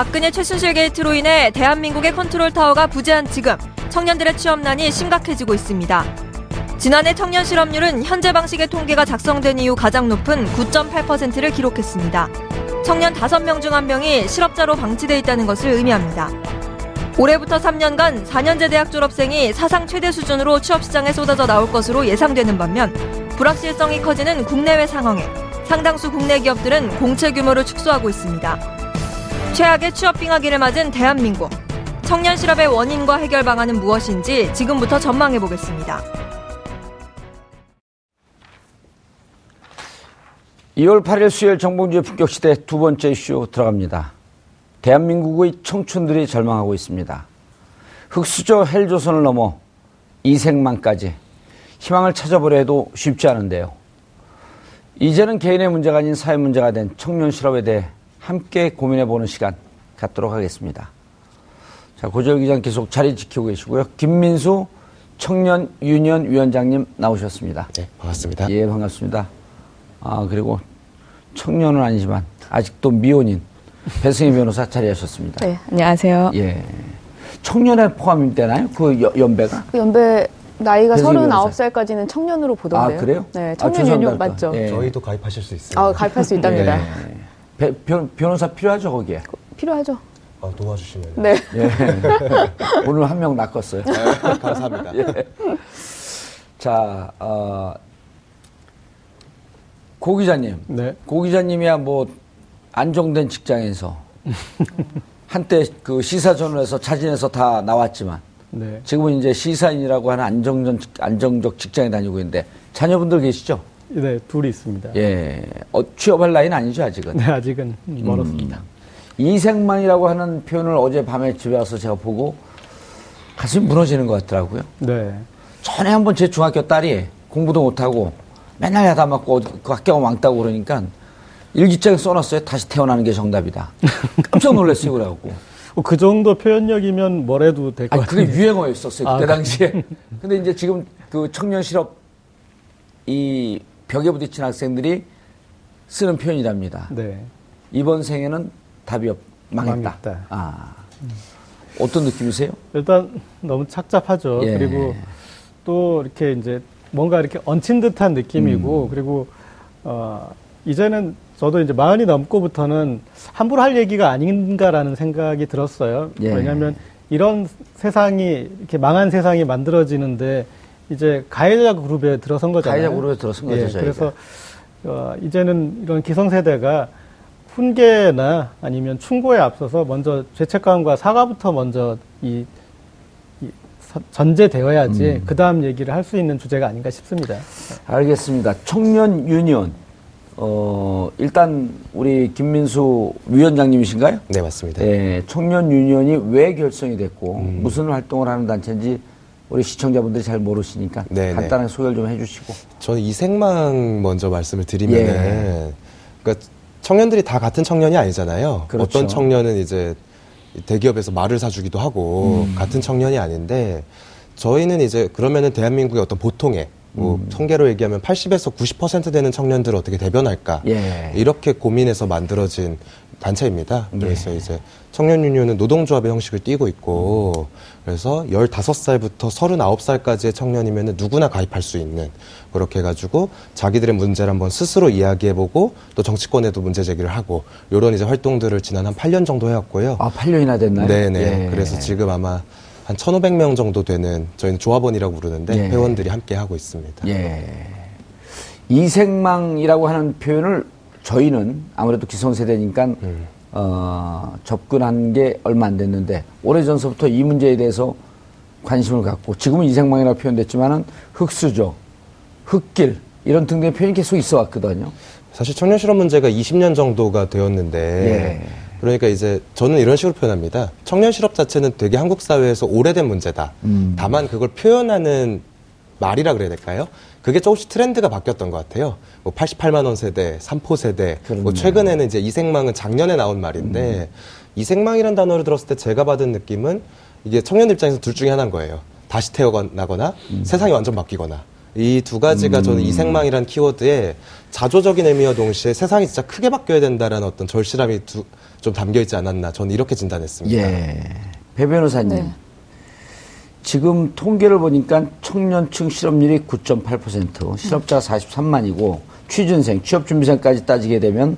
박근혜 최순실 게이트로 인해 대한민국의 control tower가 부재한 지금 청년들의 취업난이 심각해지고 있습니다. 지난해 청년 실업률은 현재 방식의 통계가 작성된 이후 가장 높은 9.8%를 기록했습니다. 청년 5명 중 1명이 실업자로 방치돼 있다는 것을 의미합니다. 올해부터 3년간 4년제 대학 졸업생이 사상 최대 수준으로 취업시장에 쏟아져 나올 것으로 예상되는 반면 불확실성이 커지는 국내외 상황에 상당수 국내 기업들은 공채 규모를 축소하고 있습니다. 최악의 취업 빙하기를 맞은 대한민국. 청년 실업의 원인과 해결 방안은 무엇인지 지금부터 전망해 보겠습니다. 2월 8일 수요일 정봉주의 품격시대 두 번째 이슈 들어갑니다. 대한민국의 청춘들이 절망하고 있습니다. 흑수저 헬조선을 넘어 이생만까지 희망을 찾아보려 해도 쉽지 않은데요. 이제는 개인의 문제가 아닌 사회 문제가 된 청년 실업에 대해 함께 고민해보는 시간 갖도록 하겠습니다. 자, 고절 기장 계속 자리 지키고 계시고요. 김민수 청년 유니언 위원장님 나오셨습니다. 네, 반갑습니다. 예, 반갑습니다. 아, 그리고 청년은 아니지만 아직도 미혼인 배승희 변호사 자리하셨습니다. 네, 안녕하세요. 예. 청년에 포함이 되나요? 그 여, 연배가? 그 연배 나이가 배승희 39살까지는 청년으로 보던데요. 아, 그래요? 네, 아, 청년 죄송합니다. 연령 맞죠? 예. 저희도 가입하실 수 있어요. 아, 가입할 수 있답니다. 예. 배- 변, 변호사 필요하죠, 거기에? 필요하죠. 아, 도와주시면. 네. 예. 오늘 한 명 낚았어요. 감사합니다. 예. 자, 어, 고 기자님. 네. 고 기자님이야 뭐 안정된 직장에서 한때 그 시사전을해서 자진해서 다 나왔지만 네. 지금은 이제 시사인이라고 하는 안정전, 안정적 직장에 다니고 있는데 자녀분들 계시죠? 네, 둘이 있습니다. 예. 어, 취업할 나이는 아니죠, 아직은. 네, 아직은 멀었습니다. 이생만이라고 하는 표현을 어제 밤에 집에 와서 제가 보고 가슴이 무너지는 것 같더라고요. 네. 전에 한번 제 중학교 딸이 공부도 못하고 맨날 야단 맞고 그 학교가 왕따고 그러니까 일기장에 써놨어요. 다시 태어나는 게 정답이다. 깜짝 놀랐어요. 그래갖고. 어, 그 정도 표현력이면 뭐래도 될것 아니, 그게 같아요. 유행어였었어요. 그때 아, 당시에. 근데 이제 지금 그 청년 실업 이 벽에 부딪힌 학생들이 쓰는 표현이랍니다. 네. 이번 생에는 답이 없, 망했다. 망했다. 아. 어떤 느낌이세요? 일단 너무 착잡하죠. 예. 그리고 또 이렇게 이제 뭔가 이렇게 얹힌 듯한 느낌이고 음. 그리고 어 이제는 저도 이제 마흔이 넘고부터는 함부로 할 얘기가 아닌가라는 생각이 들었어요. 예. 왜냐하면 이런 세상이 이렇게 망한 세상이 만들어지는데 이제 가해자 그룹에 들어선 거잖아요. 가해자 그룹에 들어선 거죠, 예, 저희가. 그래서 어, 이제는 이런 기성세대가 훈계나 아니면 충고에 앞서서 먼저 죄책감과 사과부터 먼저 이, 이 서- 전제되어야지 음. 그 다음 얘기를 할 수 있는 주제가 아닌가 싶습니다. 알겠습니다. 청년 유니언. 어, 일단 우리 김민수 위원장님이신가요? 네, 맞습니다. 예, 청년 유니언이 왜 결성이 됐고 음. 무슨 활동을 하는 단체인지 우리 시청자분들이 잘 모르시니까 네, 간단하게 소개를 좀 해주시고. 저는 이 생망 먼저 말씀을 드리면은, 예. 그러니까 청년들이 다 같은 청년이 아니잖아요. 그렇죠. 어떤 청년은 이제 대기업에서 말을 사주기도 하고 음. 같은 청년이 아닌데 저희는 이제 그러면은 대한민국의 어떤 보통의 뭐 음. 통계로 얘기하면 80에서 90% 되는 청년들을 어떻게 대변할까 예. 이렇게 고민해서 만들어진 단체입니다. 예. 그래서 이제 청년 유니온은 노동조합의 형식을 띠고 있고 그래서 15살부터 39살까지의 청년이면 누구나 가입할 수 있는 그렇게 해가지고 자기들의 문제를 한번 스스로 이야기해보고 또 정치권에도 문제 제기를 하고 이런 이제 활동들을 지난 한 8년 정도 해왔고요. 아, 8년이나 됐나요? 네네. 예. 그래서 지금 아마 한 1,500명 정도 되는 저희는 조합원이라고 부르는데 예. 회원들이 함께 하고 있습니다. 예. 이생망이라고 하는 표현을 저희는 아무래도 기성세대니까 음. 어, 접근한 게 얼마 안 됐는데 오래전서부터 이 문제에 대해서 관심을 갖고 지금은 이생망이라고 표현됐지만은 흑수저, 흑길 이런 등등의 표현이 계속 있어 왔거든요. 사실 청년 실업 문제가 20년 정도가 되었는데 예. 그러니까 이제 저는 이런 식으로 표현합니다. 청년 실업 자체는 되게 한국 사회에서 오래된 문제다. 음. 다만 그걸 표현하는 말이라 그래야 될까요? 그게 조금씩 트렌드가 바뀌었던 것 같아요. 뭐 88만 원 세대, 삼포 세대, 그렇네요. 뭐 최근에는 이제 이생망은 작년에 나온 말인데 이생망이라는 단어를 들었을 때 제가 받은 느낌은 이게 청년 입장에서 둘 중에 하나인 거예요. 다시 태어나거나 세상이 완전 바뀌거나 이 두 가지가 저는 이생망이라는 키워드에 자조적인 의미와 동시에 세상이 진짜 크게 바뀌어야 된다라는 어떤 절실함이 두- 좀 담겨 있지 않았나 저는 이렇게 진단했습니다. 예. 배 변호사님. 네. 지금 통계를 보니까 청년층 실업률이 9.8%, 실업자가 43만이고 취준생, 취업준비생까지 따지게 되면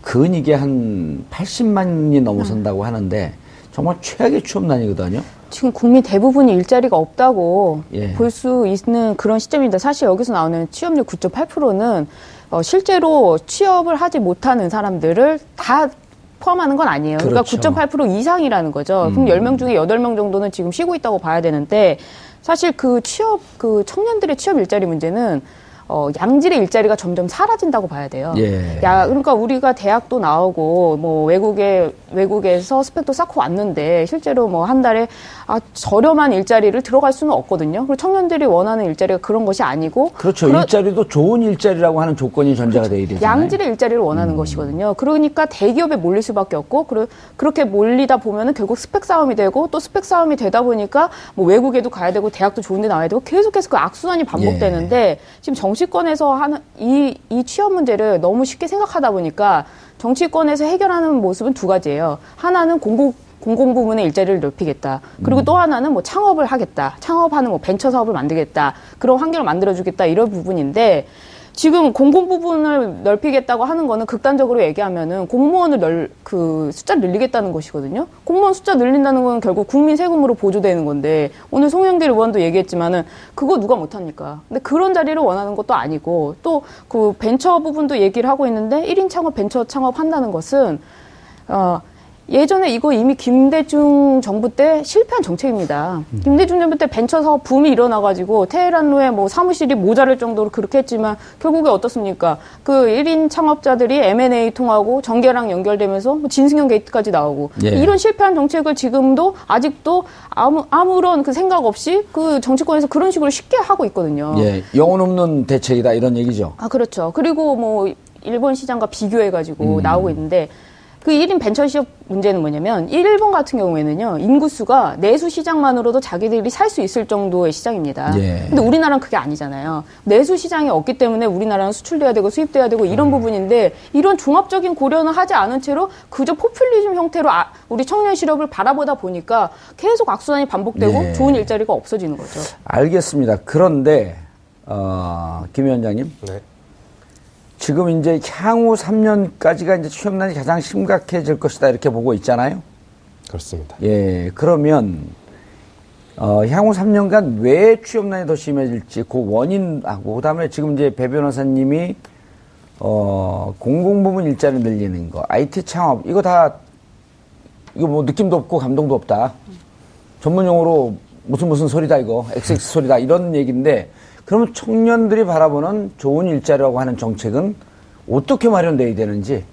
근 이게 한 80만이 넘어선다고 하는데 정말 최악의 취업난이거든요. 지금 국민 대부분이 일자리가 없다고 예. 볼수 있는 그런 시점인데 사실 여기서 나오는 취업률 9.8%는 어, 실제로 취업을 하지 못하는 사람들을 다 포함하는 건 아니에요. 그러니까 그렇죠. 9.8% 이상이라는 거죠. 그럼 10명 중에 8명 정도는 지금 쉬고 있다고 봐야 되는데 사실 그 취업 그 청년들의 취업 일자리 문제는 어, 양질의 일자리가 점점 사라진다고 봐야 돼요. 예. 야, 그러니까 우리가 대학도 나오고 뭐 외국에 외국에서 스펙도 쌓고 왔는데 실제로 뭐 한 달에 아 저렴한 일자리를 들어갈 수는 없거든요. 그리고 청년들이 원하는 일자리가 그런 것이 아니고 그렇죠. 그런- 일자리도 좋은 일자리라고 하는 조건이 전제가 돼야 되잖아요. 양질의 일자리를 원하는 것이거든요. 그러니까 대기업에 몰릴 수밖에 없고 그러, 그렇게 몰리다 보면은 결국 스펙 싸움이 되고 또 스펙 싸움이 되다 보니까 뭐 외국에도 가야 되고 대학도 좋은데 나와야 되고 계속해서 그 악순환이 반복되는데 지금 정치권에서 하는 이, 이 취업 문제를 너무 쉽게 생각하다 보니까 정치권에서 해결하는 모습은 두 가지예요. 하나는 공공 공공 부문의 일자리를 넓히겠다. 그리고 또 하나는 뭐 창업을 하겠다. 창업하는 뭐 벤처 사업을 만들겠다. 그런 환경을 만들어주겠다. 이런 부분인데 지금 공공 부분을 넓히겠다고 하는 거는 극단적으로 얘기하면은 공무원을 널, 그 숫자를 늘리겠다는 것이거든요. 공무원 숫자 늘린다는 건 결국 국민 세금으로 보조되는 건데 오늘 송영길 의원도 얘기했지만은 그거 누가 못합니까? 근데 그런 자리를 원하는 것도 아니고 또 그 벤처 부분도 얘기를 하고 있는데 1인 창업 벤처 창업 한다는 것은 어, 예전에 이거 이미 김대중 정부 때 실패한 정책입니다. 김대중 정부 때 벤처 사업 붐이 일어나가지고 테헤란로에 뭐 사무실이 모자랄 정도로 그렇게 했지만 결국에 어떻습니까? 그 1인 창업자들이 M&A 통하고 전개랑 연결되면서 뭐 진승형 게이트까지 나오고 예. 이런 실패한 정책을 지금도 아직도 아무, 아무런 그 생각 없이 그 정치권에서 그런 식으로 쉽게 하고 있거든요. 예, 영혼 없는 대책이다 이런 얘기죠. 아, 그렇죠. 그리고 뭐 일본 시장과 음. 비교해가지고 나오고 있는데 그 1인 벤처 시업 문제는 뭐냐면 일본 같은 경우에는요 인구수가 내수 시장만으로도 자기들이 살 수 있을 정도의 시장입니다. 예. 근데 우리나라는 그게 아니잖아요. 내수 시장이 없기 때문에 우리나라는 수출돼야 되고 수입돼야 되고 음. 이런 부분인데 이런 종합적인 고려는 하지 않은 채로 그저 포퓰리즘 형태로 아- 우리 청년 실업을 바라보다 보니까 계속 악순환이 반복되고 예. 좋은 일자리가 없어지는 거죠. 알겠습니다. 그런데 어, 김 위원장님 네. 지금 이제 향후 3년까지가 이제 취업난이 가장 심각해질 것이다 이렇게 보고 있잖아요. 그렇습니다. 예, 그러면 어, 향후 3년간 왜 취업난이 더 심해질지 그 원인하고 그다음에 지금 이제 배 변호사님이 어, 공공부문 일자리 늘리는 거, IT 창업 이거 다 이거 뭐 느낌도 없고 감동도 없다. 전문 용어로 무슨 무슨 소리다 이거 XX 소리다 이런 얘기인데 그러면 청년들이 바라보는 좋은 일자리라고 하는 정책은 어떻게 마련돼야 되는지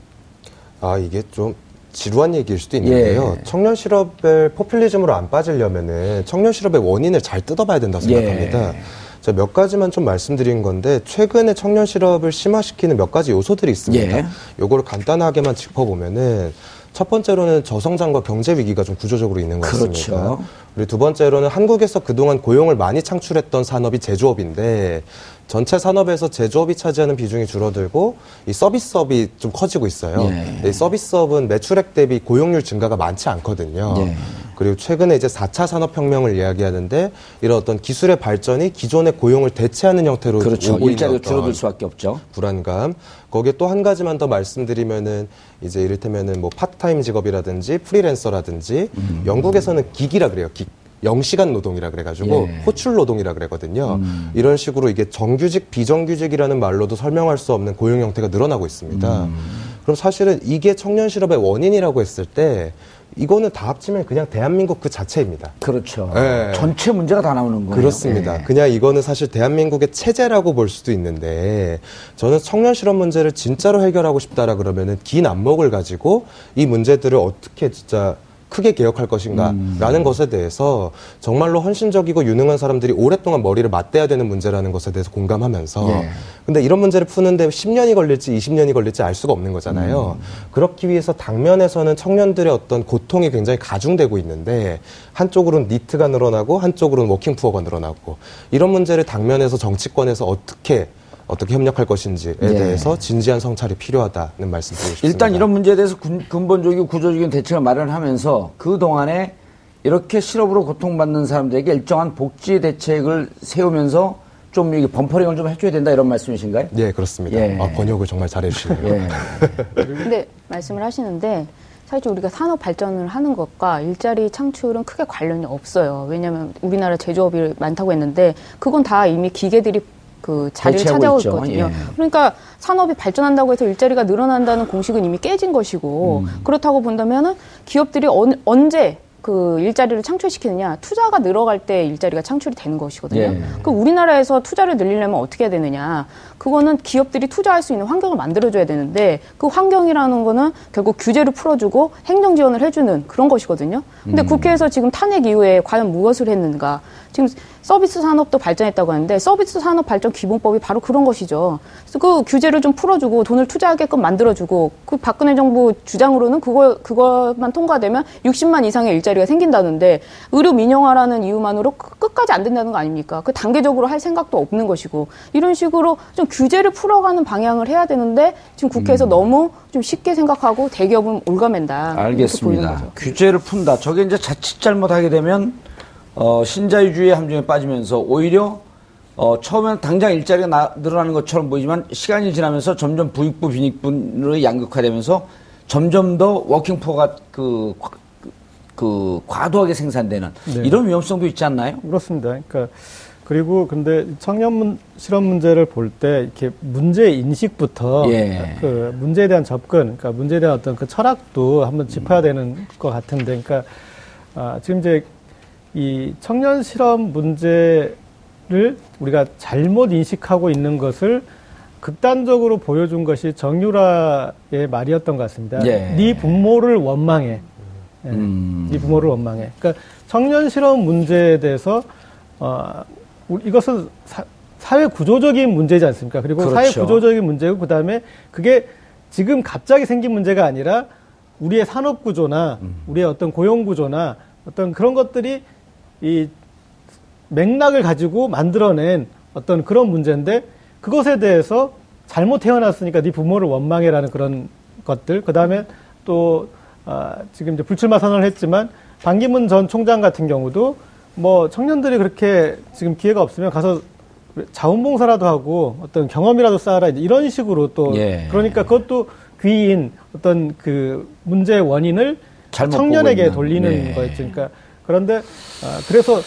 아 이게 좀 지루한 얘기일 수도 있는데요. 예. 청년 실업을 포퓰리즘으로 안 빠지려면은 청년 실업의 원인을 잘 뜯어봐야 된다고 예. 생각합니다. 제가 몇 가지만 좀 말씀드린 건데 최근에 청년 실업을 심화시키는 몇 가지 요소들이 있습니다. 예. 요거를 간단하게만 짚어보면은 첫 번째로는 저성장과 경제 위기가 좀 구조적으로 있는 것 같습니다. 그렇죠. 그리고 두 번째로는 한국에서 그동안 고용을 많이 창출했던 산업이 제조업인데 전체 산업에서 제조업이 차지하는 비중이 줄어들고 이 서비스업이 좀 커지고 있어요. 예. 서비스업은 매출액 대비 고용률 증가가 많지 않거든요. 예. 그리고 최근에 이제 4차 산업혁명을 이야기하는데 이런 어떤 기술의 발전이 기존의 고용을 대체하는 형태로 그렇죠. 일자리가 줄어들 수밖에 없죠. 불안감. 거기에 또 한 가지만 더 말씀드리면은 이제 이를테면은 뭐 파트타임 직업이라든지 프리랜서라든지 음. 영국에서는 gig이라 그래요. gig, 영시간 노동이라 그래가지고 예. 음. 호출 노동이라 그랬거든요. 이런 식으로 이게 정규직, 비정규직이라는 말로도 설명할 수 없는 고용 형태가 늘어나고 있습니다. 음. 그럼 사실은 이게 청년 실업의 원인이라고 했을 때 이거는 다 합치면 그냥 대한민국 그 자체입니다. 그렇죠. 예. 전체 문제가 다 나오는 거예요. 그렇습니다. 예. 그냥 이거는 사실 대한민국의 체제라고 볼 수도 있는데 저는 청년 실업 문제를 진짜로 해결하고 싶다라 그러면은 긴 안목을 가지고 이 문제들을 어떻게 진짜 크게 개혁할 것인가라는 것에 대해서 정말로 헌신적이고 유능한 사람들이 오랫동안 머리를 맞대야 되는 문제라는 것에 대해서 공감하면서 예. 근데 이런 문제를 푸는데 10년이 걸릴지 20년이 걸릴지 알 수가 없는 거잖아요. 그렇기 위해서 당면에서는 청년들의 어떤 고통이 굉장히 가중되고 있는데 한쪽으로는 NEET가 늘어나고 한쪽으로는 working poor가 늘어나고 이런 문제를 당면에서 정치권에서 어떻게 어떻게 협력할 것인지에 예. 대해서 진지한 성찰이 필요하다는 말씀 드리고 싶습니다. 일단 이런 문제에 대해서 군- 근본적이고 구조적인 대책을 마련하면서 그 동안에 이렇게 실업으로 고통받는 사람들에게 일정한 복지 대책을 세우면서 좀 이게 범퍼링을 좀 해줘야 된다 이런 말씀이신가요? 예, 그렇습니다. 예. 아, 번역을 정말 잘해 주시네요. 예. 근데 말씀을 하시는데 사실 우리가 산업 발전을 하는 것과 일자리 창출은 크게 관련이 없어요. 왜냐하면 우리나라 제조업이 많다고 했는데 그건 다 이미 기계들이 그 자리를 있죠. 있거든요. 예. 그러니까 산업이 발전한다고 해서 일자리가 늘어난다는 공식은 이미 깨진 것이고 음. 그렇다고 본다면은 기업들이 언, 언제 그 일자리를 창출시키느냐 투자가 늘어갈 때 일자리가 창출이 되는 것이거든요. 예. 그 우리나라에서 투자를 늘리려면 어떻게 해야 되느냐? 그거는 기업들이 투자할 수 있는 환경을 만들어줘야 되는데 그 환경이라는 거는 결국 규제를 풀어주고 행정 지원을 해주는 그런 것이거든요. 근데 국회에서 지금 탄핵 이후에 과연 무엇을 했는가? 지금 서비스 산업도 발전했다고 하는데 서비스 산업 발전 기본법이 바로 그런 것이죠. 그래서 그 규제를 좀 풀어주고 돈을 투자하게끔 만들어주고 그 박근혜 정부 주장으로는 그거 그것만 통과되면 60만 이상의 일자리가 생긴다는데 의료 민영화라는 이유만으로 끝- 끝까지 안 된다는 거 아닙니까? 그 단계적으로 할 생각도 없는 것이고 이런 식으로 좀 규제를 풀어가는 방향을 해야 되는데 지금 국회에서 너무 좀 쉽게 생각하고 대기업은 올가맨다. 알겠습니다. 규제를 푼다. 저게 이제 자칫 잘못하게 되면 어, 신자유주의 함정에 빠지면서 오히려 어, 처음에는 당장 일자리가 나- 늘어나는 것처럼 보이지만 시간이 지나면서 점점 부익부 빈익분으로 양극화되면서 점점 더 워킹포가 그, 과- 그, 그 과도하게 생산되는 네. 이런 위험성도 있지 않나요? 그렇습니다. 그러니까 그리고 근데 청년 문, 실업 문제를 볼 때 이렇게 문제 인식부터 예. 그 문제에 대한 접근, 그러니까 문제에 대한 어떤 그 철학도 한번 짚어야 되는 것 같은데, 그러니까 아, 지금 이제 이 청년 실업 문제를 우리가 잘못 인식하고 있는 것을 극단적으로 보여준 것이 정유라의 말이었던 것 같습니다. 예. 네 부모를 원망해. 예. 음. 네 부모를 원망해. 그러니까 청년 실업 문제에 대해서 어, 이것은 사, 회 구조적인 문제지 않습니까? 그리고 그렇죠. 사회 구조적인 문제고 그다음에 그게 지금 갑자기 생긴 문제가 아니라 우리의 산업 구조나 음. 우리의 어떤 고용 구조나 어떤 그런 것들이 이 맥락을 가지고 만들어낸 어떤 그런 문제인데 그것에 대해서 잘못 태어났으니까 네 부모를 원망해라는 그런 것들 그 다음에 또 아, 지금 이제 불출마 선언을 했지만 반기문 전 총장 같은 경우도 뭐 청년들이 그렇게 지금 기회가 없으면 가서 자원봉사라도 하고 어떤 경험이라도 쌓아라 이런 식으로 또 예. 그러니까 그것도 귀인 어떤 그 문제의 원인을 청년에게. 돌리는 네. 거였죠. 그러니까 그런데 아, 그래서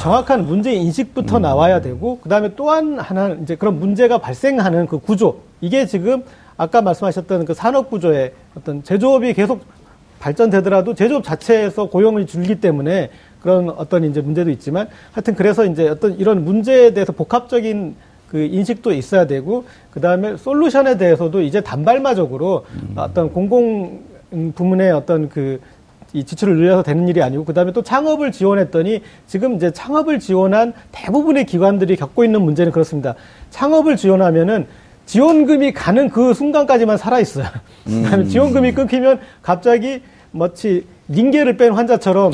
정확한 문제 인식부터 음. 나와야 되고 그다음에 또한 하나 이제 그런 문제가 발생하는 그 구조 이게 지금 아까 말씀하셨던 그 산업 구조의 어떤 제조업이 계속 발전되더라도 제조업 자체에서 고용이 줄기 때문에 그런 어떤 이제 문제도 있지만 하여튼 그래서 이제 어떤 이런 문제에 대해서 복합적인 그 인식도 있어야 되고 그다음에 솔루션에 대해서도 이제 단발마적으로 어떤 공공 부문의 어떤 그 이 지출을 늘려서 되는 일이 아니고 그다음에 또 창업을 지원했더니 지금 이제 창업을 지원한 대부분의 기관들이 겪고 있는 문제는 그렇습니다. 창업을 지원하면은 지원금이 가는 그 순간까지만 살아 있어요. 그다음에 지원금이 끊기면 갑자기 마치 닌게를 뺀 환자처럼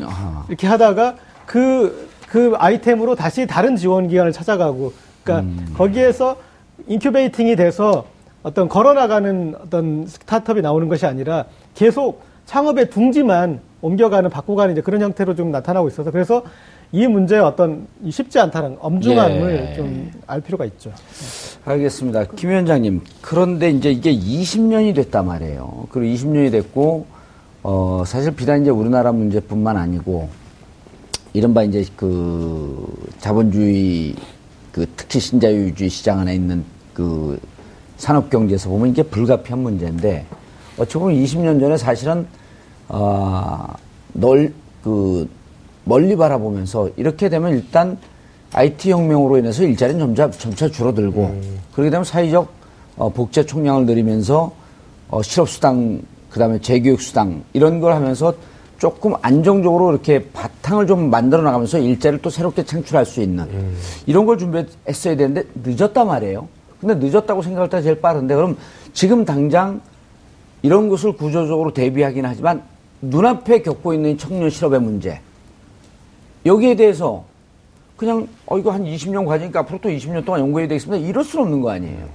이렇게 하다가 그, 그 아이템으로 다시 다른 지원 기관을 찾아가고 그러니까 거기에서 incubating이 돼서 어떤 걸어나가는 어떤 startup이 나오는 것이 아니라 계속 창업의 둥지만 옮겨가는 바꿔가는 이제 그런 형태로 좀 나타나고 있어서 그래서 이 문제의 어떤 이 쉽지 않다는 엄중함을 예. 좀알 필요가 있죠. 알겠습니다. 김 위원장님. 그런데 이제 이게 20년이 됐단 말이에요. 그리고 20년이 됐고, 어, 사실 비단 이제 우리나라 문제뿐만 아니고, 이른바 이제 그 자본주의 그 특히 신자유주의 시장 안에 있는 그 산업 경제에서 보면 이게 불가피한 문제인데, 어찌 보면 20년 전에 사실은 어, 널, 그, 멀리 바라보면서 이렇게 되면 일단 IT 혁명으로 인해서 일자리는 점차, 점차 줄어들고 그렇게 되면 사회적 어, 복제 총량을 늘리면서 어, 실업수당, 그 다음에 재교육수당 이런 걸 하면서 조금 안정적으로 이렇게 바탕을 좀 만들어 나가면서 일자리를 또 새롭게 창출할 수 있는 이런 걸 준비했어야 되는데 늦었단 말이에요. 근데 늦었다고 생각할 때 제일 빠른데 그럼 지금 당장 이런 것을 구조적으로 대비하긴 하지만 눈앞에 겪고 있는 청년 실업의 문제 여기에 대해서 그냥 어 이거 한 20년 과정이니까 앞으로 또 20년 동안 연구해야 되겠습니다. 이럴 수는 없는 거 아니에요.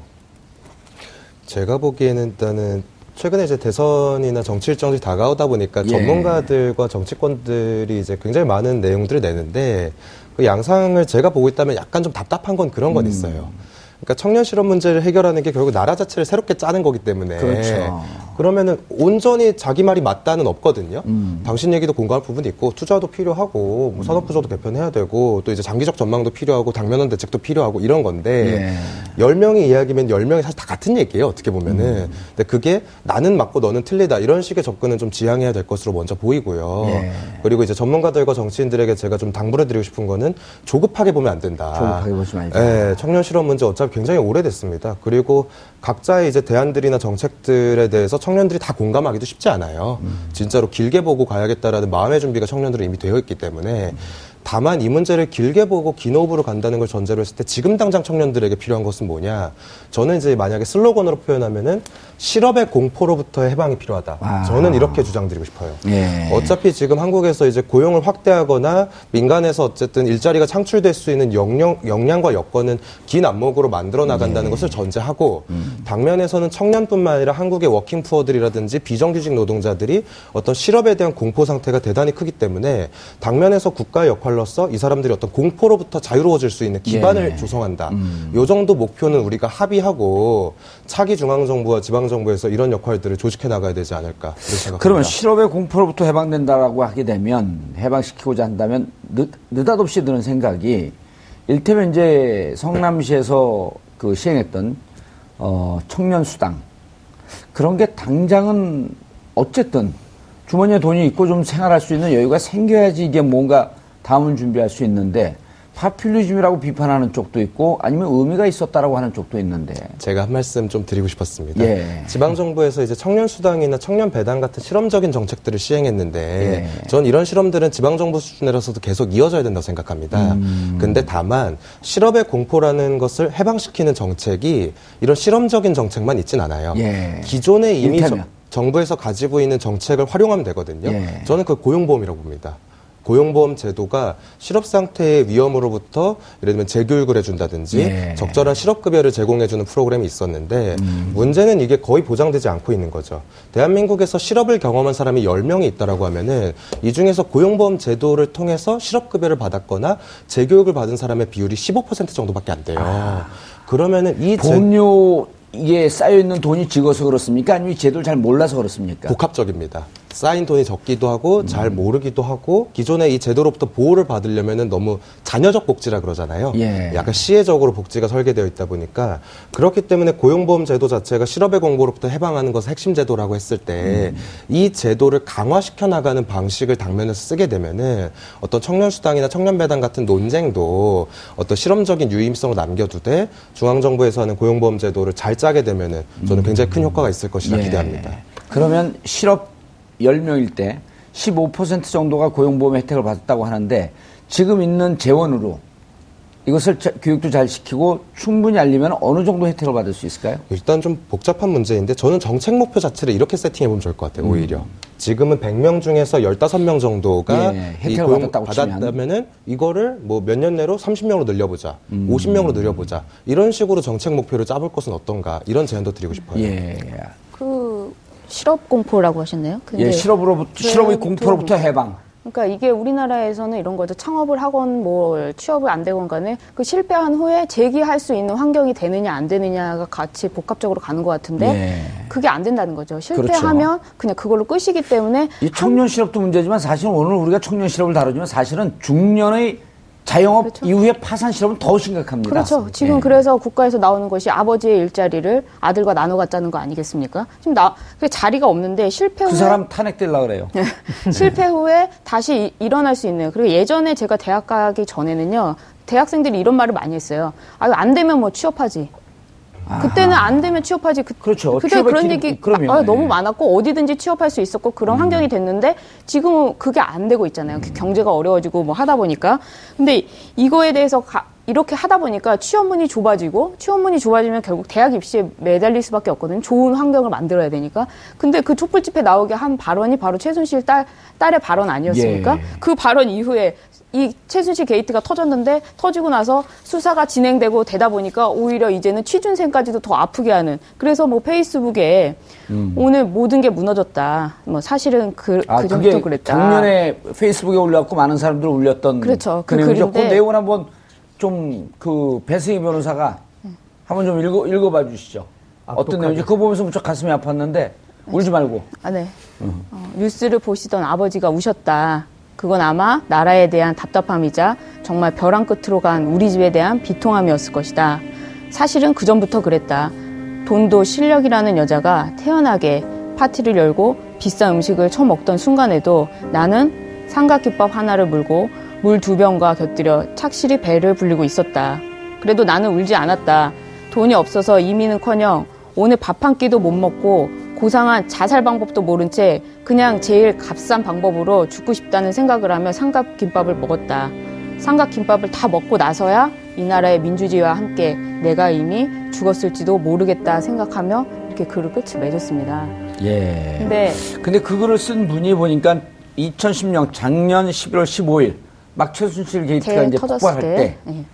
제가 보기에는 일단은 최근에 이제 대선이나 정치 일정이 다가오다 보니까 예. 전문가들과 정치권들이 이제 굉장히 많은 내용들을 내는데 그 양상을 제가 보고 있다면 약간 좀 답답한 건 그런 음. 건 있어요. 그러니까 청년 실업 문제를 해결하는 게 결국 나라 자체를 새롭게 짜는 거기 때문에 그렇죠. 그러면은 온전히 자기 말이 맞다는 없거든요. 음. 당신 얘기도 공감할 부분이 있고 투자도 필요하고 뭐 산업 구조도 개편해야 되고 또 이제 장기적 전망도 필요하고 당면한 대책도 필요하고 이런 건데 예. 열 명이 이야기면 열 명이 사실 다 같은 얘기예요. 어떻게 보면은. 근데 그게 나는 맞고 너는 틀리다 이런 식의 접근은 좀 지양해야 될 것으로 먼저 보이고요. 예. 그리고 이제 전문가들과 정치인들에게 제가 좀 당부해드리고 싶은 거는 조급하게 보면 안 된다. 조급하게 보지 말자. 예, 청년 실업 문제 어차피 굉장히 오래됐습니다. 그리고 각자의 이제 대안들이나 정책들에 대해서 청년들이 다 공감하기도 쉽지 않아요. 진짜로 길게 보고 가야겠다라는 마음의 준비가 청년들은 이미 되어 있기 때문에 다만 이 문제를 길게 보고 긴 호흡으로 간다는 걸 전제로 했을 때 지금 당장 청년들에게 필요한 것은 뭐냐? 저는 이제 만약에 슬로건으로 표현하면은 실업의 공포로부터의 해방이 필요하다. 아. 저는 이렇게 주장드리고 싶어요. 예. 어차피 지금 한국에서 이제 고용을 확대하거나 민간에서 어쨌든 일자리가 창출될 수 있는 역량, 역량과 여건은 긴 안목으로 만들어 나간다는 것을 전제하고 당면에서는 청년뿐만 아니라 한국의 working poor들이라든지 비정규직 노동자들이 어떤 실업에 대한 공포 상태가 대단히 크기 때문에 당면에서 국가의 역할로서 이 사람들이 어떤 공포로부터 자유로워질 수 있는 기반을 예. 조성한다. 요 정도 목표는 우리가 합의하고 차기 중앙정부와 지방정부에서 이런 역할들을 조직해 나가야 되지 않을까. 그러면 실업의 공포로부터 해방된다라고 하게 되면 해방시키고자 한다면 느, 느닷없이 드는 생각이 일테면 이제 성남시에서 그 시행했던 어, 청년 수당 그런 게 당장은 어쨌든 주머니에 돈이 있고 좀 생활할 수 있는 여유가 생겨야지 이게 뭔가 다음을 준비할 수 있는데 파퓰리즘이라고 비판하는 쪽도 있고 아니면 의미가 있었다라고 하는 쪽도 있는데 제가 한 말씀 좀 드리고 싶었습니다. 예. 지방 정부에서 이제 청년 수당이나 청년 배당 같은 실험적인 정책들을 시행했는데, 예. 전 이런 실험들은 지방 정부 수준에서도 계속 이어져야 된다고 생각합니다. 음. 근데 다만, 실업의 공포라는 것을 해방시키는 정책이 이런 실험적인 정책만 있진 않아요. 예. 기존에 이미. 정- 정부에서 가지고 있는 정책을 활용하면 되거든요. 예. 저는 그 고용보험이라고 봅니다. 고용보험 제도가 실업 상태의 위험으로부터 예를 들면 재교육을 해준다든지 예. 적절한 실업급여를 제공해주는 프로그램이 있었는데 문제는 이게 거의 보장되지 않고 있는 거죠. 대한민국에서 실업을 경험한 사람이 10명이 있다라고 하면은 이 중에서 고용보험 제도를 통해서 실업급여를 받았거나 재교육을 받은 사람의 비율이 15% 정도밖에 안 돼요. 그러면은 이 제- 보험료 이게 쌓여 있는 돈이 적어서 그렇습니까? 아니면 이 제도를 잘 몰라서 그렇습니까? 복합적입니다. 쌓인 돈이 적기도 하고 잘 음. 모르기도 하고 기존의 이 제도로부터 보호를 받으려면은 너무 자녀적 복지라 그러잖아요. 예. 약간 시혜적으로 복지가 설계되어 있다 보니까 그렇기 때문에 고용보험 제도 자체가 실업의 공고로부터 해방하는 것을 핵심 제도라고 했을 때이 음. 제도를 강화시켜 나가는 방식을 당면에서 쓰게 되면은 어떤 청년 수당이나 청년 배당 같은 논쟁도 어떤 실험적인 유의성을 남겨두되 중앙 정부에서 하는 고용보험 제도를 잘 짜게 되면은 저는 굉장히 큰 효과가 있을 것이라 예. 기대합니다. 그러면 실업 10명일 때 15% 정도가 고용보험 혜택을 받았다고 하는데 지금 있는 재원으로 이것을 자- 교육도 잘 시키고 충분히 알리면 어느 정도 혜택을 받을 수 있을까요? 일단 좀 복잡한 문제인데 저는 정책 목표 자체를 이렇게 세팅해 보면 좋을 것 같아요. 오히려 지금은 100명 중에서 15명 정도가 음. 예, 이 혜택을 받았다고. 받았다면은 이거를 뭐 몇 년 내로 30명으로 늘려보자, 음. 50명으로 늘려보자 이런 식으로 정책 목표를 짜볼 것은 어떤가 이런 제안도 드리고 싶어요. 예. 그 실업 공포라고 하셨나요? 근데 예, 실업으로부터 네, 실업의 보통- 공포로부터 해방. 그러니까 이게 우리나라에서는 이런 거죠. 창업을 하건 뭐 취업을 안 되건 간에 그 실패한 후에 재기할 수 있는 환경이 되느냐 안 되느냐가 같이 복합적으로 가는 것 같은데 예. 그게 안 된다는 거죠. 실패하면 그냥 그걸로 끝이기 때문에 이 청년 실업도 문제지만 사실은 오늘 우리가 청년 실업을 다루지만 사실은 중년의 자영업 그렇죠. 이후에 파산 실험은 더 심각합니다. 그렇죠. 지금 예. 그래서 국가에서 나오는 것이 아버지의 일자리를 아들과 나눠 갖자는 거 아니겠습니까? 지금 나, 그 자리가 없는데 실패 후에 그 사람 탄핵될라 그래요. 네. 실패 후에 다시 이- 일어날 수 있는 그리고 예전에 제가 대학 가기 전에는요 대학생들이 이런 말을 많이 했어요. 아유 안 되면 뭐 취업하지. 그때는 안 되면 취업하지. 그, 그렇죠. 그때 그런 길- 얘기 그럼요. 아, 예. 음. 너무 많았고 어디든지 취업할 수 있었고 그런 환경이 됐는데 지금은 그게 안 되고 있잖아요. 그 경제가 어려워지고 뭐 하다 보니까. 근데 이거에 대해서 가- 이렇게 하다 보니까 취업문이 좁아지고 취업문이 좁아지면 결국 대학 입시에 매달릴 수밖에 없거든요. 좋은 환경을 만들어야 되니까. 근데 그 촛불집회 나오게 한 발언이 바로 최순실 딸 딸의 발언 아니었습니까? 예. 그 발언 이후에 이 최순실 게이트가 터졌는데 터지고 나서 수사가 진행되고 되다 보니까 오히려 이제는 취준생까지도 더 아프게 하는 그래서 뭐 페이스북에 오늘 모든 게 무너졌다. 뭐 사실은 그, 아, 그 전부터 그랬다. 작년에 페이스북에 올라왔고 많은 사람들 올렸던 그렇죠. 그그 내용이죠. 그 글인데- 내용을 한번 좀 그 배승희 변호사가 한번 좀 읽어, 읽어봐 주시죠. 어떤 내용인지 그거 보면서 무척 가슴이 아팠는데 울지 말고. 아, 네. 어, 뉴스를 보시던 아버지가 우셨다. 그건 아마 나라에 대한 답답함이자 정말 벼랑 끝으로 간 우리 집에 대한 비통함이었을 것이다. 사실은 그 전부터 그랬다. 돈도 실력이라는 여자가 태연하게 파티를 열고 비싼 음식을 처먹던 순간에도 나는 삼각김밥 하나를 물고 물 두 병과 곁들여 착실히 배를 불리고 있었다. 그래도 나는 울지 않았다. 돈이 없어서 이민은커녕 오늘 밥 한 끼도 못 먹고 고상한 자살 방법도 모른 채 그냥 제일 값싼 방법으로 죽고 싶다는 생각을 하며 삼각김밥을 먹었다. 삼각김밥을 다 먹고 나서야 이 나라의 민주주의와 함께 내가 이미 죽었을지도 모르겠다 생각하며 이렇게 글을 끝을 맺었습니다. 예. 근데 근데 그 글을 쓴 분이 보니까 2010년 작년 11월 15일 막 최순실 게이트가 대 이제 폭발할 때, 때 예.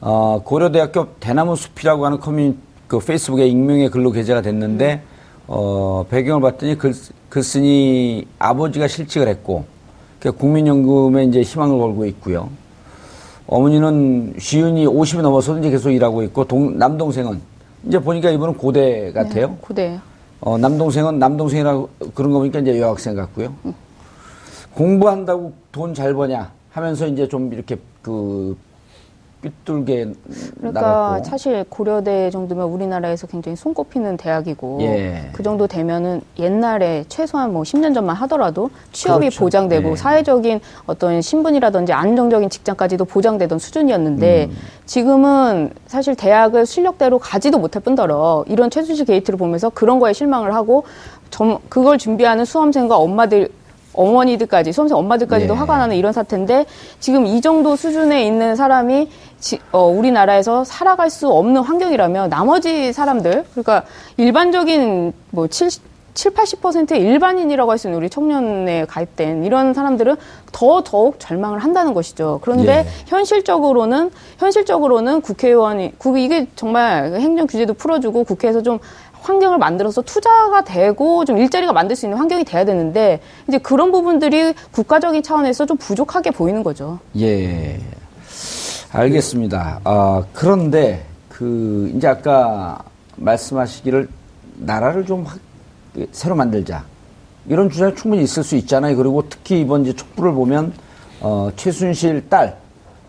어, 고려대학교 대나무 숲이라고 하는 커뮤니 그 페이스북에 익명의 글로 게재가 됐는데 어, 배경을 봤더니 글, 글쓴이 아버지가 실직을 했고 그 국민연금에 이제 희망을 걸고 있고요. 어머니는 쉬운이 50이 넘어서도 이제 계속 일하고 있고 동, 남동생은 이제 보니까 이분은 고대 같아요. 고대예요. 어, 남동생은 남동생이라고 그런 거 보니까 이제 여학생 같고요. 공부한다고 돈 잘 버냐 하면서 이제 좀 이렇게 그 삐뚤게 그러니까 나갔고. 사실 고려대 정도면 우리나라에서 굉장히 손꼽히는 대학이고 예. 그 정도 되면은 옛날에 최소한 뭐 10년 전만 하더라도 취업이 그렇죠. 보장되고 예. 사회적인 어떤 신분이라든지 안정적인 직장까지도 보장되던 수준이었는데 음. 지금은 사실 대학을 실력대로 가지도 못할 뿐더러 이런 최순실 게이트를 보면서 그런 거에 실망을 하고 점, 그걸 준비하는 수험생과 엄마들 어머니들까지 수험생 엄마들까지도 예. 화가 나는 이런 사태인데 지금 이 정도 수준에 있는 사람이 지- 어, 우리나라에서 살아갈 수 없는 환경이라면 나머지 사람들 그러니까 일반적인 뭐 70, 7, 80%의 일반인이라고 할 수 있는 우리 청년에 가입된 이런 사람들은 더 더욱 절망을 한다는 것이죠. 그런데 예. 현실적으로는 현실적으로는 국회의원이 국 이게 정말 행정 규제도 풀어주고 국회에서 좀 환경을 만들어서 투자가 되고 좀 일자리가 만들 수 있는 환경이 돼야 되는데 이제 그런 부분들이 국가적인 차원에서 좀 부족하게 보이는 거죠. 예. 알겠습니다. 아, 그런데 그 이제 아까 말씀하시기를 나라를 좀 확- 새로 만들자. 이런 주장이 충분히 있을 수 있잖아요. 그리고 특히 이번 이제 촛불을 보면 어, 최순실 딸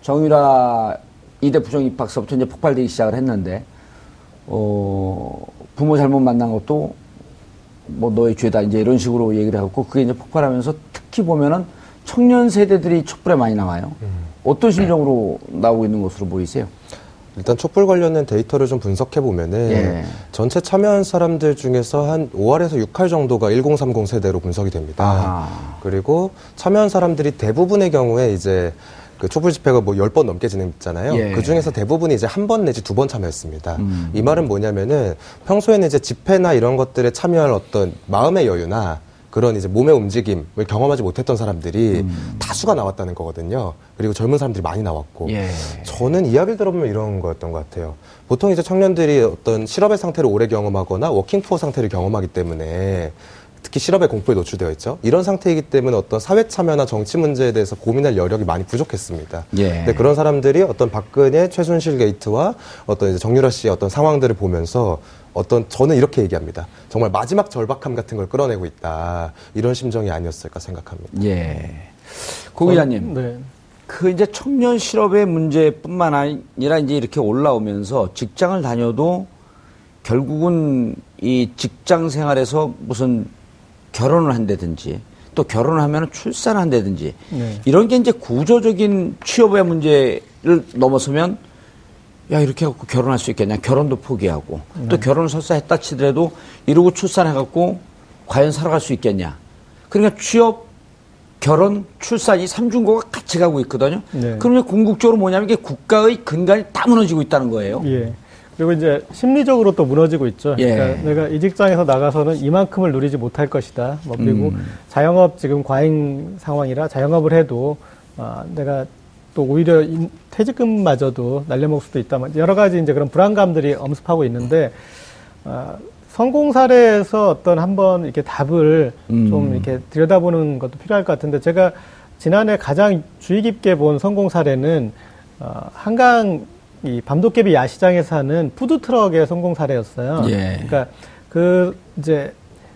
정유라 이대 부정 입학서부터 이제 폭발되기 시작을 했는데 어, 부모 잘못 만난 것도 뭐 너의 죄다 이제 이런 식으로 얘기를 하고 그게 이제 폭발하면서 특히 보면은 청년 세대들이 촛불에 많이 나와요. 어떤 심정으로 나오고 있는 것으로 보이세요? 일단 촛불 관련된 데이터를 좀 분석해 보면은 예. 전체 참여한 사람들 중에서 한 5할에서 6할 정도가 1030 세대로 분석이 됩니다. 아. 그리고 참여한 사람들이 대부분의 경우에 이제 그 촛불 집회가 뭐 10번 넘게 진행됐잖아요. 예. 그 중에서 대부분이 이제 한 번 내지 두 번 참여했습니다. 음. 이 말은 뭐냐면은 평소에는 이제 집회나 이런 것들에 참여할 어떤 마음의 여유나 그런 이제 몸의 움직임을 경험하지 못했던 사람들이 음. 다수가 나왔다는 거거든요. 그리고 젊은 사람들이 많이 나왔고. 예. 저는 이야기를 들어보면 이런 거였던 것 같아요. 보통 이제 청년들이 어떤 실업의 상태를 오래 경험하거나 워킹푸어 상태를 경험하기 때문에 특히 실업의 공포에 노출되어 있죠. 이런 상태이기 때문에 어떤 사회 참여나 정치 문제에 대해서 고민할 여력이 많이 부족했습니다. 예. 근데 그런 사람들이 어떤 박근혜, 최순실 게이트와 어떤 이제 정유라 씨의 어떤 상황들을 보면서 어떤 저는 이렇게 얘기합니다. 정말 마지막 절박함 같은 걸 끌어내고 있다. 이런 심정이 아니었을까 생각합니다. 예. 고 기자님. 네. 그 이제 청년 실업의 문제뿐만 아니라 이제 이렇게 올라오면서 직장을 다녀도 결국은 이 직장 생활에서 무슨 결혼을 한다든지 또 결혼을 하면 출산을 한다든지 네. 이런 게 이제 구조적인 취업의 문제를 넘어서면 야 이렇게 해갖고 결혼할 수 있겠냐 결혼도 포기하고 또 결혼을 설사 했다 치더라도 이러고 출산해갖고 과연 살아갈 수 있겠냐 그러니까 취업 결혼 출산 이 삼중고가 같이 가고 있거든요 네. 그러면 궁극적으로 뭐냐면 이게 국가의 근간이 다 무너지고 있다는 거예요 예. 그리고 이제 심리적으로 또 무너지고 있죠. 예. 그러니까 내가 이 직장에서 나가서는 이만큼을 누리지 못할 것이다. 뭐 그리고 음. 자영업 지금 과잉 상황이라 자영업을 해도 아, 내가 또 오히려 인- 퇴직금마저도 날려먹을 수도 있다. 뭐 여러 가지 이제 그런 불안감들이 엄습하고 있는데 아, 성공 사례에서 어떤 한번 이렇게 답을 음. 좀 이렇게 들여다보는 것도 필요할 것 같은데 제가 지난해 가장 주의 깊게 본 성공 사례는 어, 한강 이 밤도깨비 야시장에서 하는 food truck의 성공 사례였어요. 예. 그러니까 그 이제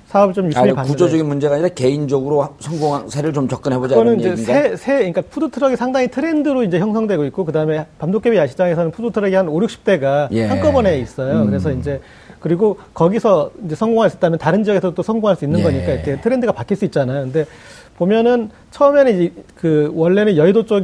사업을 좀 유심히 아니, 봤는데 구조적인 문제가 아니라 개인적으로 성공한 사례를 좀 접근해보자 그거는 이제? 새, 새, 그러니까 food truck이 상당히 트렌드로 이제 형성되고 있고, 그 다음에 밤도깨비 야시장에서는 food truck이 한 5, 60대가 예. 한꺼번에 있어요. 음. 그래서 이제, 그리고 거기서 이제 성공할 수 있다면 다른 지역에서 또 성공할 수 있는 예. 거니까 이렇게 트렌드가 바뀔 수 있잖아요. 근데 보면은 처음에는 이제 그 원래는 여의도 쪽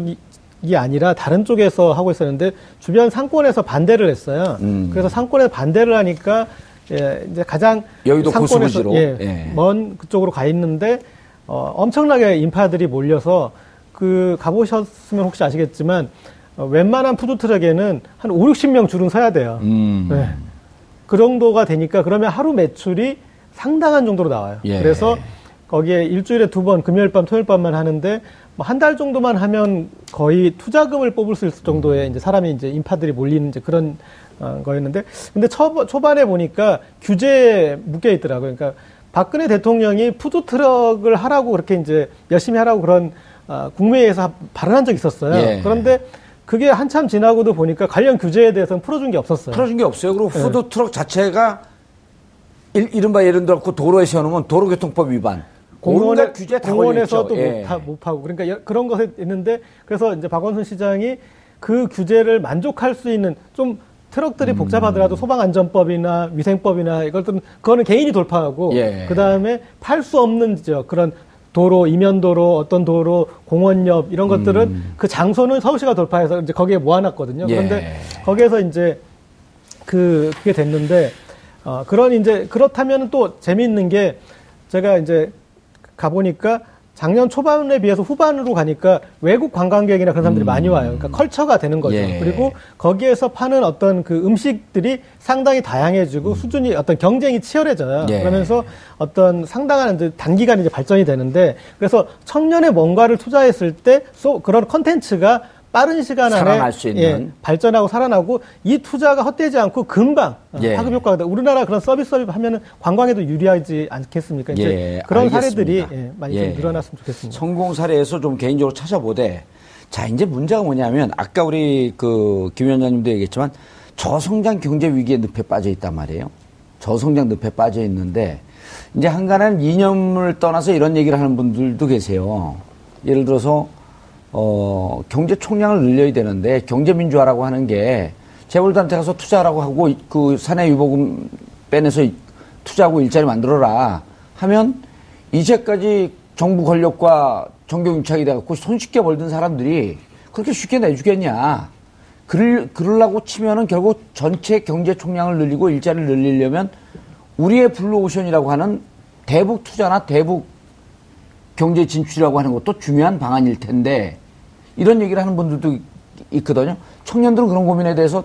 이이 아니라 다른 쪽에서 하고 있었는데 주변 상권에서 반대를 했어요. 음. 그래서 상권에서 반대를 하니까 예, 이제 가장 여의도 상권에서? 예, 예. 먼 그쪽으로 가 있는데 어, 엄청나게 인파들이 몰려서 그 가보셨으면 혹시 아시겠지만 어, 웬만한 food truck에는 한 5, 60명 줄은 서야 돼요. 음. 네. 그 정도가 되니까 그러면 하루 매출이 상당한 정도로 나와요. 예. 그래서 거기에 일주일에 두 번 금요일 밤 토요일 밤만 하는데 뭐 한 달 정도만 하면 거의 투자금을 뽑을 수 있을 정도의 이제 사람이 이제 인파들이 몰리는 이제 그런 어, 거였는데 근데 초, 초반에 보니까 규제에 묶여 있더라고요. 그러니까 박근혜 대통령이 food truck을 하라고 그렇게 이제 열심히 하라고 그런 어, 국무회의에서 발언한 적이 있었어요. 예. 그런데 그게 한참 지나고도 보니까 관련 규제에 대해서는 풀어준 게 없었어요. 풀어준 게 없어요. 그리고 네. food truck 자체가 일, 이른바 예를 들어 그 도로에 세워놓으면 도로교통법 위반. 온갖 규제 다 공원에서 걸려있죠. 예. 또못 파고 그러니까 여- 그런 것에 있는데 그래서 이제 박원순 시장이 그 규제를 만족할 수 있는 좀 음. 트럭들이 복잡하더라도 소방안전법이나 위생법이나 이걸 좀 그거는 개인이 돌파하고 예. 그 다음에 팔 수 없는 저 그런 도로 이면도로 어떤 도로 공원 옆 이런 것들은 그 장소는 서울시가 돌파해서 이제 거기에 모아놨거든요. 음. 예. 그런데 거기에서 이제 그 그게 됐는데 어 그런 이제 그렇다면 또 재미있는 게 제가 이제 가보니까 작년 초반에 비해서 후반으로 가니까 외국 관광객이나 그런 사람들이 많이 와요. 그러니까 컬처가 되는 거죠. 예. 그리고 거기에서 파는 어떤 그 음식들이 상당히 다양해지고 수준이 어떤 경쟁이 치열해져요. 예. 그러면서 어떤 상당한 이제 단기간 이제 발전이 되는데 그래서 청년의 뭔가를 투자했을 때 소- 그런 컨텐츠가 빠른 시간 안에 살아날 수 있는. 예, 발전하고 살아나고 이 투자가 헛되지 않고 금방 어, 예. 파급 효과가 돼. 우리나라 그런 서비스업 하면은 관광에도 유리하지 않겠습니까? 이제 예, 그런 알겠습니다. 사례들이 예, 많이 예. 좀 늘어났으면 좋겠습니다. 성공 사례에서 좀 개인적으로 찾아보되 자 이제 문제가 뭐냐면 아까 우리 그 김 위원장님도 얘기했지만 저성장 경제 위기에 늪에 빠져 있단 말이에요. 저성장 늪에 빠져 있는데 이제 한간한 이념을 떠나서 이런 얘기를 하는 분들도 계세요. 예를 들어서 어 경제 총량을 늘려야 되는데 경제 민주화라고 하는 게 재벌들한테 가서 투자하라고 하고 그 사내 유보금 빼내서 투자하고 일자리 만들어라 하면 이제까지 정부 권력과 정경 유착이 돼갖고 손쉽게 벌던 사람들이 그렇게 쉽게 내주겠냐. 그럴, 그러려고 치면은 결국 전체 경제 총량을 늘리고 일자리를 늘리려면 우리의 blue ocean이라고 하는 대북 투자나 대북 경제 진출이라고 하는 것도 중요한 방안일 텐데 이런 얘기를 하는 분들도 있- 있거든요. 청년들은 그런 고민에 대해서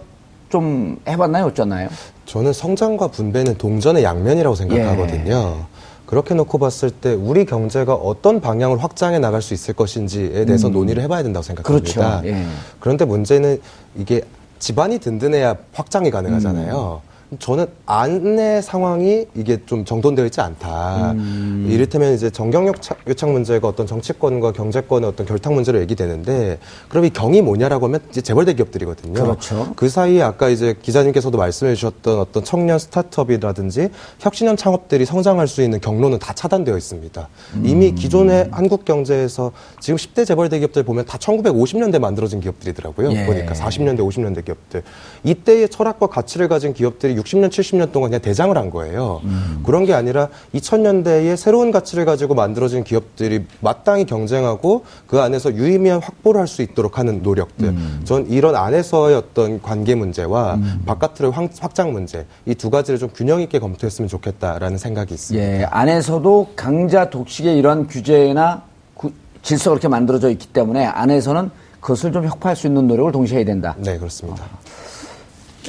좀 해봤나요? 어쩌나요? 저는 성장과 분배는 동전의 양면이라고 생각하거든요. 그렇게 놓고 봤을 때 우리 경제가 어떤 방향을 확장해 나갈 수 있을 것인지에 대해서 논의를 해봐야 된다고 생각합니다. 음. 그렇죠. 예. 그런데 문제는 이게 집안이 든든해야 확장이 가능하잖아요. 저는 안내 상황이 이게 좀 정돈되어 있지 않다. 음. 이를테면 이제 정경력 차- 교착 문제가 어떤 정치권과 경제권의 어떤 결탁 문제로 얘기되는데 그럼 이 경이 뭐냐라고 하면 이제 재벌 대 기업들이거든요. 그렇죠. 그 사이에 아까 이제 기자님께서도 말씀해 주셨던 어떤 청년 스타트업이라든지 혁신형 창업들이 성장할 수 있는 경로는 다 차단되어 있습니다. 이미 음. 기존의 한국 경제에서 지금 10대 재벌 대 기업들 보면 다 1950년대 만들어진 기업들이더라고요. 예. 보니까 40년대, 50년대 기업들. 이때의 철학과 가치를 가진 기업들이 60년, 70년 동안 그냥 대장을 한 거예요. 그런 게 아니라 2000년대에 새로운 가치를 가지고 만들어진 기업들이 마땅히 경쟁하고 그 안에서 유의미한 확보를 할 수 있도록 하는 노력들. 전 이런 안에서의 어떤 관계 문제와 바깥으로의 확- 확장 문제 이 두 가지를 좀 균형 있게 검토했으면 좋겠다라는 생각이 있습니다. 예, 안에서도 강자 독식의 이런 규제나 구- 질서가 그렇게 만들어져 있기 때문에 안에서는 그것을 좀 혁파할 수 있는 노력을 동시에 해야 된다. 네, 그렇습니다.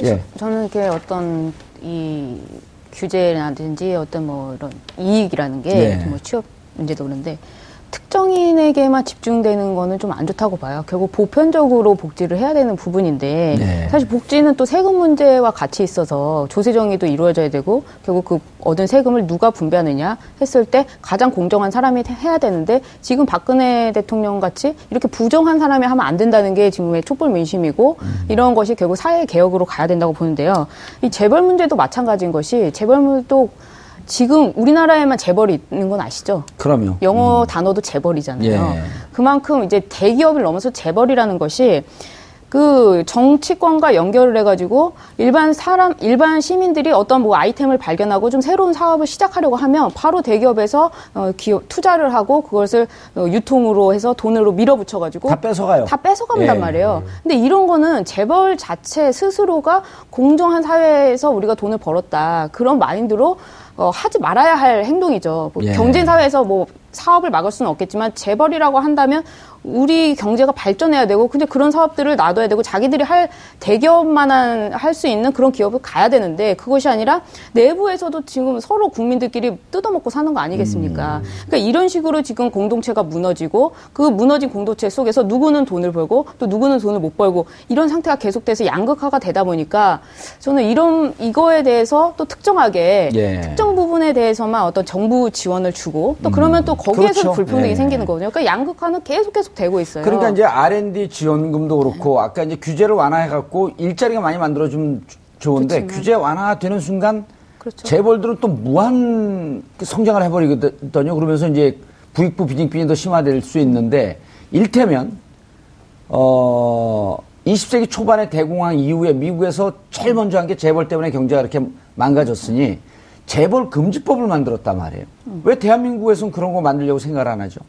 예. 저는 이렇게 어떤 이 규제라든지 어떤 뭐 이런 이익이라는 게 네. 뭐 취업 문제도 그런데 특정인에게만 집중되는 거는 좀 안 좋다고 봐요. 결국 보편적으로 복지를 해야 되는 부분인데 네. 사실 복지는 또 세금 문제와 같이 있어서 조세 정의도 이루어져야 되고 결국 그 얻은 세금을 누가 분배하느냐 했을 때 가장 공정한 사람이 해야 되는데 지금 박근혜 대통령 같이 이렇게 부정한 사람이 하면 안 된다는 게 지금의 촛불 민심이고 이런 것이 결국 사회 개혁으로 가야 된다고 보는데요. 이 재벌 문제도 마찬가지인 것이 재벌도 지금 우리나라에만 재벌이 있는 건 아시죠? 그럼요. 영어 단어도 재벌이잖아요. 예. 그만큼 이제 대기업을 넘어서 재벌이라는 것이 그 정치권과 연결을 해가지고 일반 사람, 일반 시민들이 어떤 뭐 아이템을 발견하고 좀 새로운 사업을 시작하려고 하면 바로 대기업에서 어, 기업 투자를 하고 그것을 어, 유통으로 해서 돈으로 밀어붙여가지고 다 뺏어가요. 다 뺏어간단 예. 말이에요. 근데 이런 거는 재벌 자체 스스로가 공정한 사회에서 우리가 돈을 벌었다 그런 마인드로 어, 하지 말아야 할 행동이죠. 뭐 예. 경제 사회에서 뭐 사업을 막을 수는 없겠지만 재벌이라고 한다면 우리 경제가 발전해야 되고 근데 그런 사업들을 놔둬야 되고 자기들이 할 대기업만한 할 수 있는 그런 기업을 가야 되는데 그것이 아니라 내부에서도 지금 서로 국민들끼리 뜯어먹고 사는 거 아니겠습니까? 그러니까 이런 식으로 지금 공동체가 무너지고 그 무너진 공동체 속에서 누구는 돈을 벌고 또 누구는 돈을 못 벌고 이런 상태가 계속돼서 양극화가 되다 보니까 저는 이런 이거에 대해서 또 특정하게 예. 특정 부분에 대해서만 어떤 정부 지원을 주고 또 그러면 또 거기에서 그렇죠. 불평등이 예. 생기는 거거든요. 그러니까 양극화는 계속 계속 되고 있어요. 그러니까 이제 R&D 지원금도 그렇고 아까 이제 규제를 완화해 갖고 일자리가 많이 만들어주면 주- 좋은데 좋지만. 규제 완화되는 순간 그렇죠. 재벌들은 또 무한 그 성장을 해버리거든요. 그러면서 이제 부익부 빈익빈이 더 심화될 수 있는데 일테면 어 20세기 초반의 대공황 이후에 미국에서 제일 먼저 한 게 재벌 때문에 경제가 이렇게 망가졌으니 재벌 금지법을 만들었단 말이에요. 왜 대한민국에서는 그런 거 만들려고 생각을 안 하죠?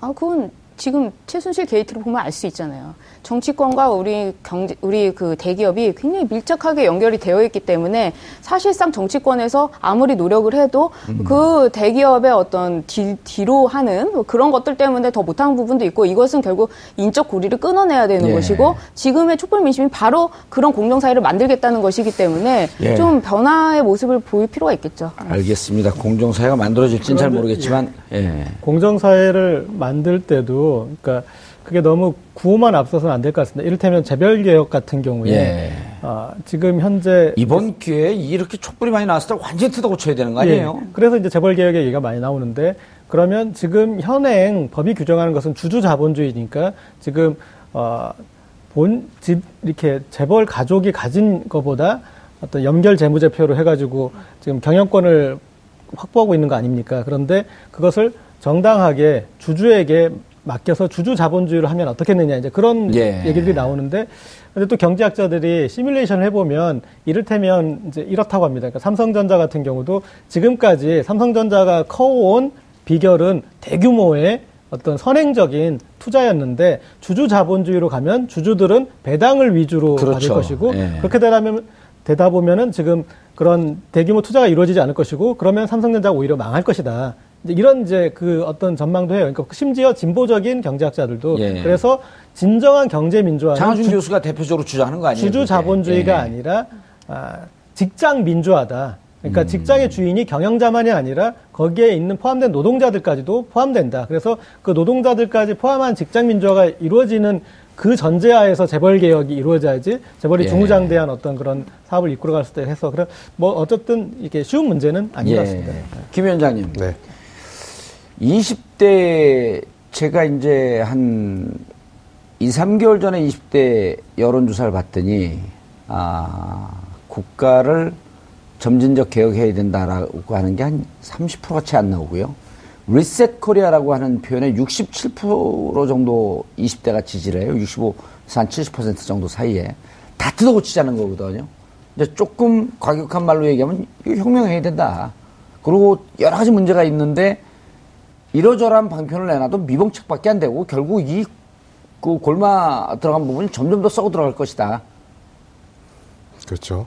아, 그건 지금 최순실 게이트를 보면 알 수 있잖아요. 정치권과 우리 경제, 우리 그 대기업이 굉장히 밀접하게 연결이 되어 있기 때문에 사실상 정치권에서 아무리 노력을 해도 그 대기업의 어떤 뒤, 뒤로 하는 뭐 그런 것들 때문에 더 못하는 부분도 있고 이것은 결국 인적 고리를 끊어내야 되는 예. 것이고 지금의 촛불 민심이 바로 그런 공정 사회를 만들겠다는 것이기 때문에 예. 좀 변화의 모습을 보일 필요가 있겠죠. 알겠습니다. 공정 사회가 만들어질지는 잘 모르겠지만, 예. 공정 사회를 만들 때도, 그러니까 그게 너무 구호만 앞서서는 안 될 것 같습니다. 이를테면 재별개혁 같은 경우에, 예. 아, 지금 현재. 이번 기회에 이렇게 촛불이 많이 나왔을 때 완전히 뜯어 고쳐야 되는 거 아니에요? 예, 그래서 이제 재벌 개혁의 얘기가 많이 나오는데, 그러면 지금 현행 법이 규정하는 것은 주주 자본주의니까 지금, 어, 본, 집, 이렇게 재벌 가족이 가진 것보다 어떤 연결 재무제표로 해가지고 지금 경영권을 확보하고 있는 거 아닙니까? 그런데 그것을 정당하게 주주에게 맡겨서 주주 자본주의로 하면 어떻겠느냐 이제 그런 예. 얘기들이 나오는데 근데 또 경제학자들이 시뮬레이션을 해보면 이를테면 이제 이렇다고 합니다. 그러니까 삼성전자 같은 경우도 지금까지 삼성전자가 커온 비결은 대규모의 어떤 선행적인 투자였는데 주주 자본주의로 가면 주주들은 배당을 위주로 받을 그렇죠. 것이고 예. 그렇게 되다면 되다 보면은 지금 그런 대규모 투자가 이루어지지 않을 것이고 그러면 삼성전자가 오히려 망할 것이다. 이제 이런 이제 그 어떤 전망도 해요. 그러니까 심지어 진보적인 경제학자들도 예. 그래서 진정한 경제 민주화는 장하준 주- 교수가 대표적으로 주장하는 거 아니에요? 주주? 자본주의가 예. 아니라 아, 직장 민주화다. 음. 그러니까 직장의 주인이 경영자만이 아니라 거기에 있는 포함된 노동자들까지도 포함된다. 그래서 그 노동자들까지 포함한 직장 민주화가 이루어지는 그 전제하에서 재벌 개혁이 이루어져야지 재벌이 예. 중후장대한 어떤 그런 사업을 이끌어갈 수 있다 해서 그래 뭐 어쨌든 이게 쉬운 문제는 아닌 것 같습니다. 김 위원장님. 네. 20대 제가 이제 한 2, 3개월 전에 20대 여론조사를 봤더니 아, 국가를 점진적 개혁해야 된다라고 하는 게 한 30%가 채 안 나오고요. reset Korea라고 하는 표현에 67% 정도 20대가 지지를 해요. 65에서 한 70% 정도 사이에. 다 뜯어고치자는 거거든요. 이제 조금 과격한 말로 얘기하면 이거 혁명해야 된다. 그리고 여러 가지 문제가 있는데 이러저러한 방편을 내놔도 미봉책밖에 안 되고 결국 이 그 골마 들어간 부분이 점점 더 썩어 들어갈 것이다. 그렇죠.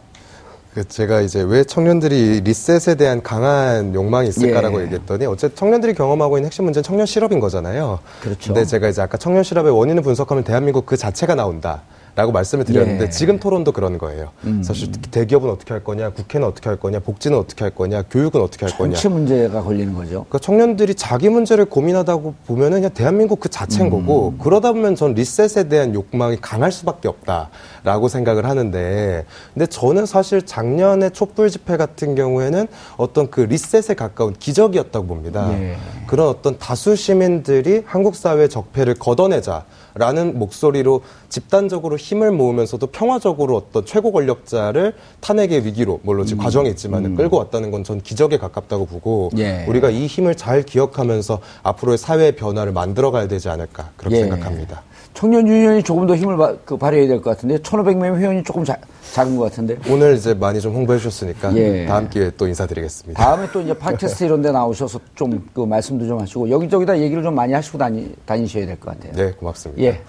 그 제가 이제 왜 청년들이 리셋에 대한 강한 욕망이 있을까라고 예. 얘기했더니 어쨌든 청년들이 경험하고 있는 핵심 문제는 청년 실업인 거잖아요. 그렇죠. 근데 제가 이제 아까 청년 실업의 원인을 분석하면 대한민국 그 자체가 나온다. 라고 말씀을 드렸는데 예. 음. 지금 토론도 그런 거예요. 사실 대기업은 어떻게 할 거냐, 국회는 어떻게 할 거냐, 복지는 어떻게 할 거냐, 교육은 어떻게 할 거냐. 전체 문제가 걸리는 거죠. 그러니까 청년들이 자기 문제를 고민하다고 보면은 그냥 대한민국 그 자체인 거고 그러다 보면 전 리셋에 대한 욕망이 강할 수밖에 없다라고 생각을 하는데 근데 저는 사실 작년에 촛불 집회 같은 경우에는 어떤 그 리셋에 가까운 기적이었다고 봅니다. 예. 그런 어떤 다수 시민들이 한국 사회 적폐를 걷어내자 라는 목소리로 집단적으로 힘을 모으면서도 평화적으로 어떤 최고 권력자를 탄핵의 위기로 물론 지금 과정이 있지만 끌고 왔다는 건 전 기적에 가깝다고 보고 예. 우리가 이 힘을 잘 기억하면서 앞으로의 사회의 변화를 만들어 가야 되지 않을까 그렇게 예. 생각합니다. 청년 유니언이 조금 더 힘을 바, 그 발휘해야 될 것 같은데 1,500명 회원이 조금 자- 작은 것 같은데 오늘 이제 많이 좀 홍보해 주셨으니까 예. 다음 기회에 또 인사드리겠습니다. 다음에 또 이제 팟캐스트 이런 데 나오셔서 좀 그 말씀도 좀 하시고 여기저기다 얘기를 좀 많이 하시고 다니, 다니셔야 될 것 같아요. 네, 고맙습니다. 예.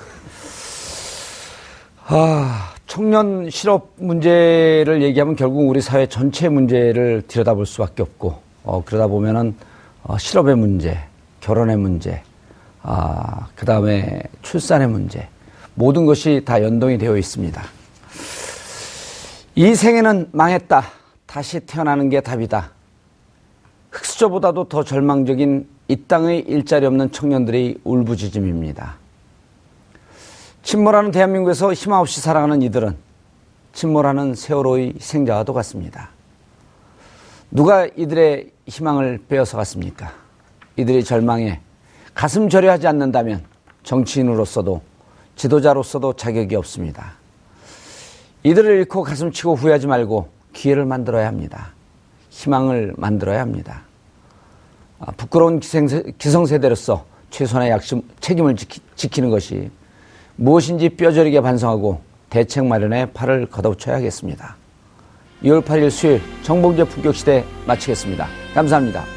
아, 청년 실업 문제를 얘기하면 결국 우리 사회 전체 문제를 들여다볼 수밖에 없고, 어, 그러다 보면은, 어, 실업의 문제, 결혼의 문제, 아, 그 다음에 출산의 문제, 모든 것이 다 연동이 되어 있습니다. 이 생에는 망했다. 다시 태어나는 게 답이다. 흑수저보다도 더 절망적인 이 땅의 일자리 없는 청년들의 울부짖음입니다. 침몰하는 대한민국에서 희망 없이 살아가는 이들은 침몰하는 세월호의 희생자와도 같습니다. 누가 이들의 희망을 빼앗아 갔습니까? 이들의 절망에 가슴 절여하지 않는다면 정치인으로서도 지도자로서도 자격이 없습니다. 이들을 잃고 가슴 치고 후회하지 말고 기회를 만들어야 합니다. 희망을 만들어야 합니다. 아, 부끄러운 기생세, 기성세 대로서 최소한의 약심, 책임을 지키, 는 것이 무엇인지 뼈저리게 반성하고 대책 마련에 팔을 걷어붙여야 하겠습니다. 2월 8일 수요일 정봉재 품격시대 마치겠습니다. 감사합니다.